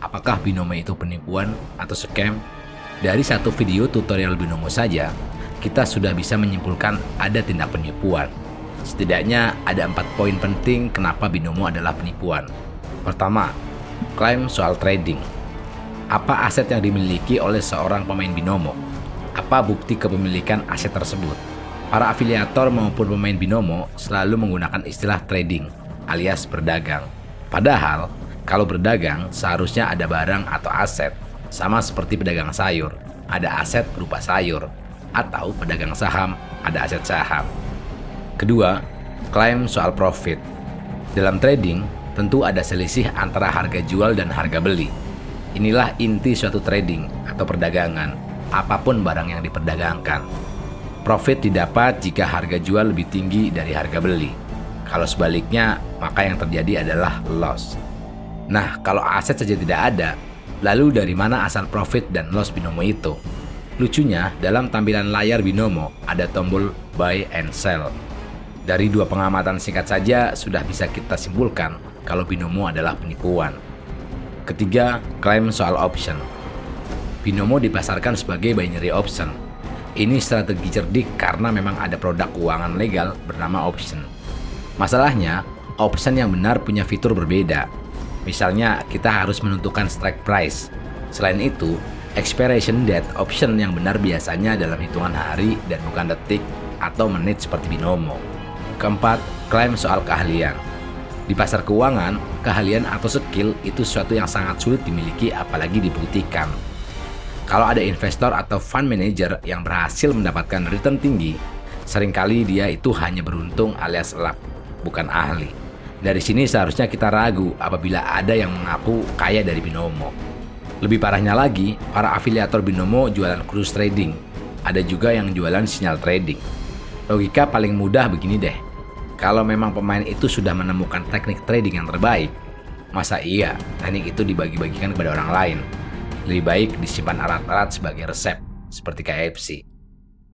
apakah binomo itu penipuan atau scam? Dari satu video tutorial binomo saja, kita sudah bisa menyimpulkan ada tindak penipuan. Setidaknya ada empat poin penting kenapa binomo adalah penipuan. Pertama, klaim soal trading. Apa aset yang dimiliki oleh seorang pemain binomo? Apa bukti kepemilikan aset tersebut? Para afiliator maupun pemain binomo selalu menggunakan istilah trading alias berdagang. Padahal, kalau berdagang seharusnya ada barang atau aset, sama seperti pedagang sayur, ada aset berupa sayur, atau pedagang saham, ada aset saham. Kedua, klaim soal profit. Dalam trading, tentu ada selisih antara harga jual dan harga beli. Inilah inti suatu trading atau perdagangan, apa pun barang yang diperdagangkan. Profit didapat jika harga jual lebih tinggi dari harga beli. Kalau sebaliknya, maka yang terjadi adalah loss. Nah, kalau aset saja tidak ada, lalu dari mana asal profit dan loss binomo itu? Lucunya, dalam tampilan layar binomo ada tombol buy and sell. Dari dua pengamatan singkat saja sudah bisa kita simpulkan kalau binomo adalah penipuan. Ketiga, klaim soal option. Binomo dipasarkan sebagai binary option. Ini strategi cerdik karena memang ada produk keuangan legal bernama option. Masalahnya, option yang benar punya fitur berbeda. Misalnya, kita harus menentukan strike price. Selain itu, expiration date option yang benar biasanya dalam hitungan hari dan bukan detik atau menit seperti binomo. Keempat, klaim soal keahlian. Di pasar keuangan, keahlian atau skill itu sesuatu yang sangat sulit dimiliki apalagi dibuktikan. Kalau ada investor atau fund manager yang berhasil mendapatkan return tinggi, sering kali dia itu hanya beruntung alias luck, bukan ahli. Dari sini seharusnya kita ragu apabila ada yang mengaku kaya dari binomo. Lebih parahnya lagi, para afiliator binomo jualan cruise trading. Ada juga yang jualan sinyal trading. Logika paling mudah begini deh kalau memang pemain itu sudah menemukan teknik trading yang terbaik, masa iya teknik itu dibagi-bagikan kepada orang lain? Lebih baik disimpan alat-alat sebagai resep, seperti KFC.